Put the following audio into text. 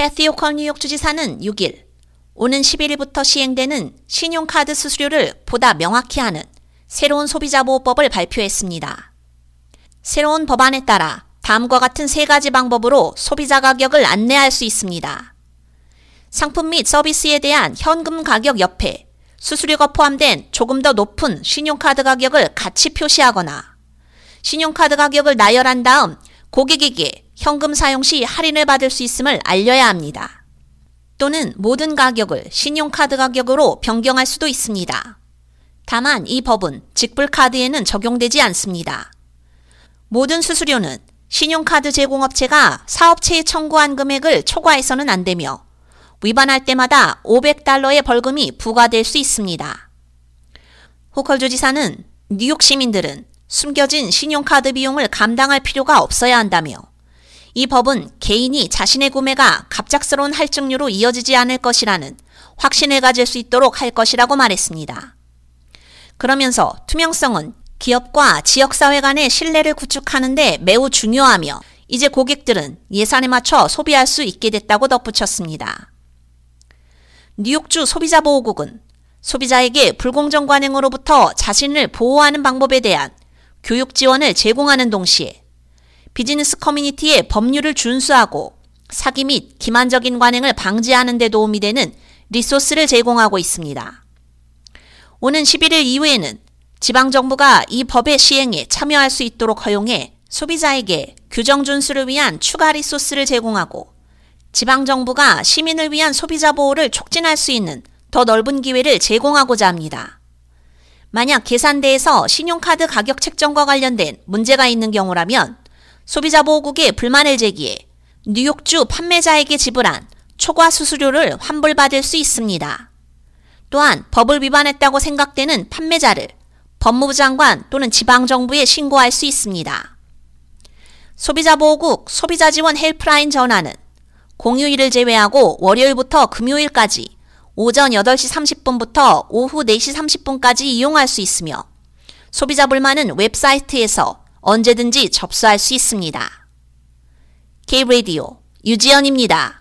캐티 오컬 뉴욕 주지사는 6일 오는 11일부터 시행되는 신용카드 수수료를 보다 명확히 하는 새로운 소비자보호법을 발표했습니다. 새로운 법안에 따라 다음과 같은 세 가지 방법으로 소비자 가격을 안내할 수 있습니다. 상품 및 서비스에 대한 현금 가격 옆에 수수료가 포함된 조금 더 높은 신용카드 가격을 같이 표시하거나 신용카드 가격을 나열한 다음 고객에게 현금 사용 시 할인을 받을 수 있음을 알려야 합니다. 또는 모든 가격을 신용카드 가격으로 변경할 수도 있습니다. 다만 이 법은 직불카드에는 적용되지 않습니다. 모든 수수료는 신용카드 제공업체가 사업체에 청구한 금액을 초과해서는 안 되며 위반할 때마다 500달러의 벌금이 부과될 수 있습니다. 호컬 주지사는 뉴욕 시민들은 숨겨진 신용카드 비용을 감당할 필요가 없어야 한다며 이 법은 개인이 자신의 구매가 갑작스러운 할증료로 이어지지 않을 것이라는 확신을 가질 수 있도록 할 것이라고 말했습니다. 그러면서 투명성은 기업과 지역사회 간의 신뢰를 구축하는데 매우 중요하며 이제 고객들은 예산에 맞춰 소비할 수 있게 됐다고 덧붙였습니다. 뉴욕주 소비자보호국은 소비자에게 불공정 관행으로부터 자신을 보호하는 방법에 대한 교육 지원을 제공하는 동시에 비즈니스 커뮤니티의 법률을 준수하고 사기 및 기만적인 관행을 방지하는 데 도움이 되는 리소스를 제공하고 있습니다. 오는 11일 이후에는 지방정부가 이 법의 시행에 참여할 수 있도록 허용해 소비자에게 규정 준수를 위한 추가 리소스를 제공하고 지방정부가 시민을 위한 소비자 보호를 촉진할 수 있는 더 넓은 기회를 제공하고자 합니다. 만약 계산대에서 신용카드 가격 책정과 관련된 문제가 있는 경우라면 소비자 보호국에 불만을 제기해 뉴욕주 판매자에게 지불한 초과 수수료를 환불받을 수 있습니다. 또한 법을 위반했다고 생각되는 판매자를 법무부 장관 또는 지방정부에 신고할 수 있습니다. 소비자보호국 소비자지원 helpline 전화는 공휴일을 제외하고 월요일부터 금요일까지 오전 8시 30분부터 오후 4시 30분까지 이용할 수 있으며 소비자 불만은 웹사이트에서 언제든지 접수할 수 있습니다. K-Radio 유지연입니다.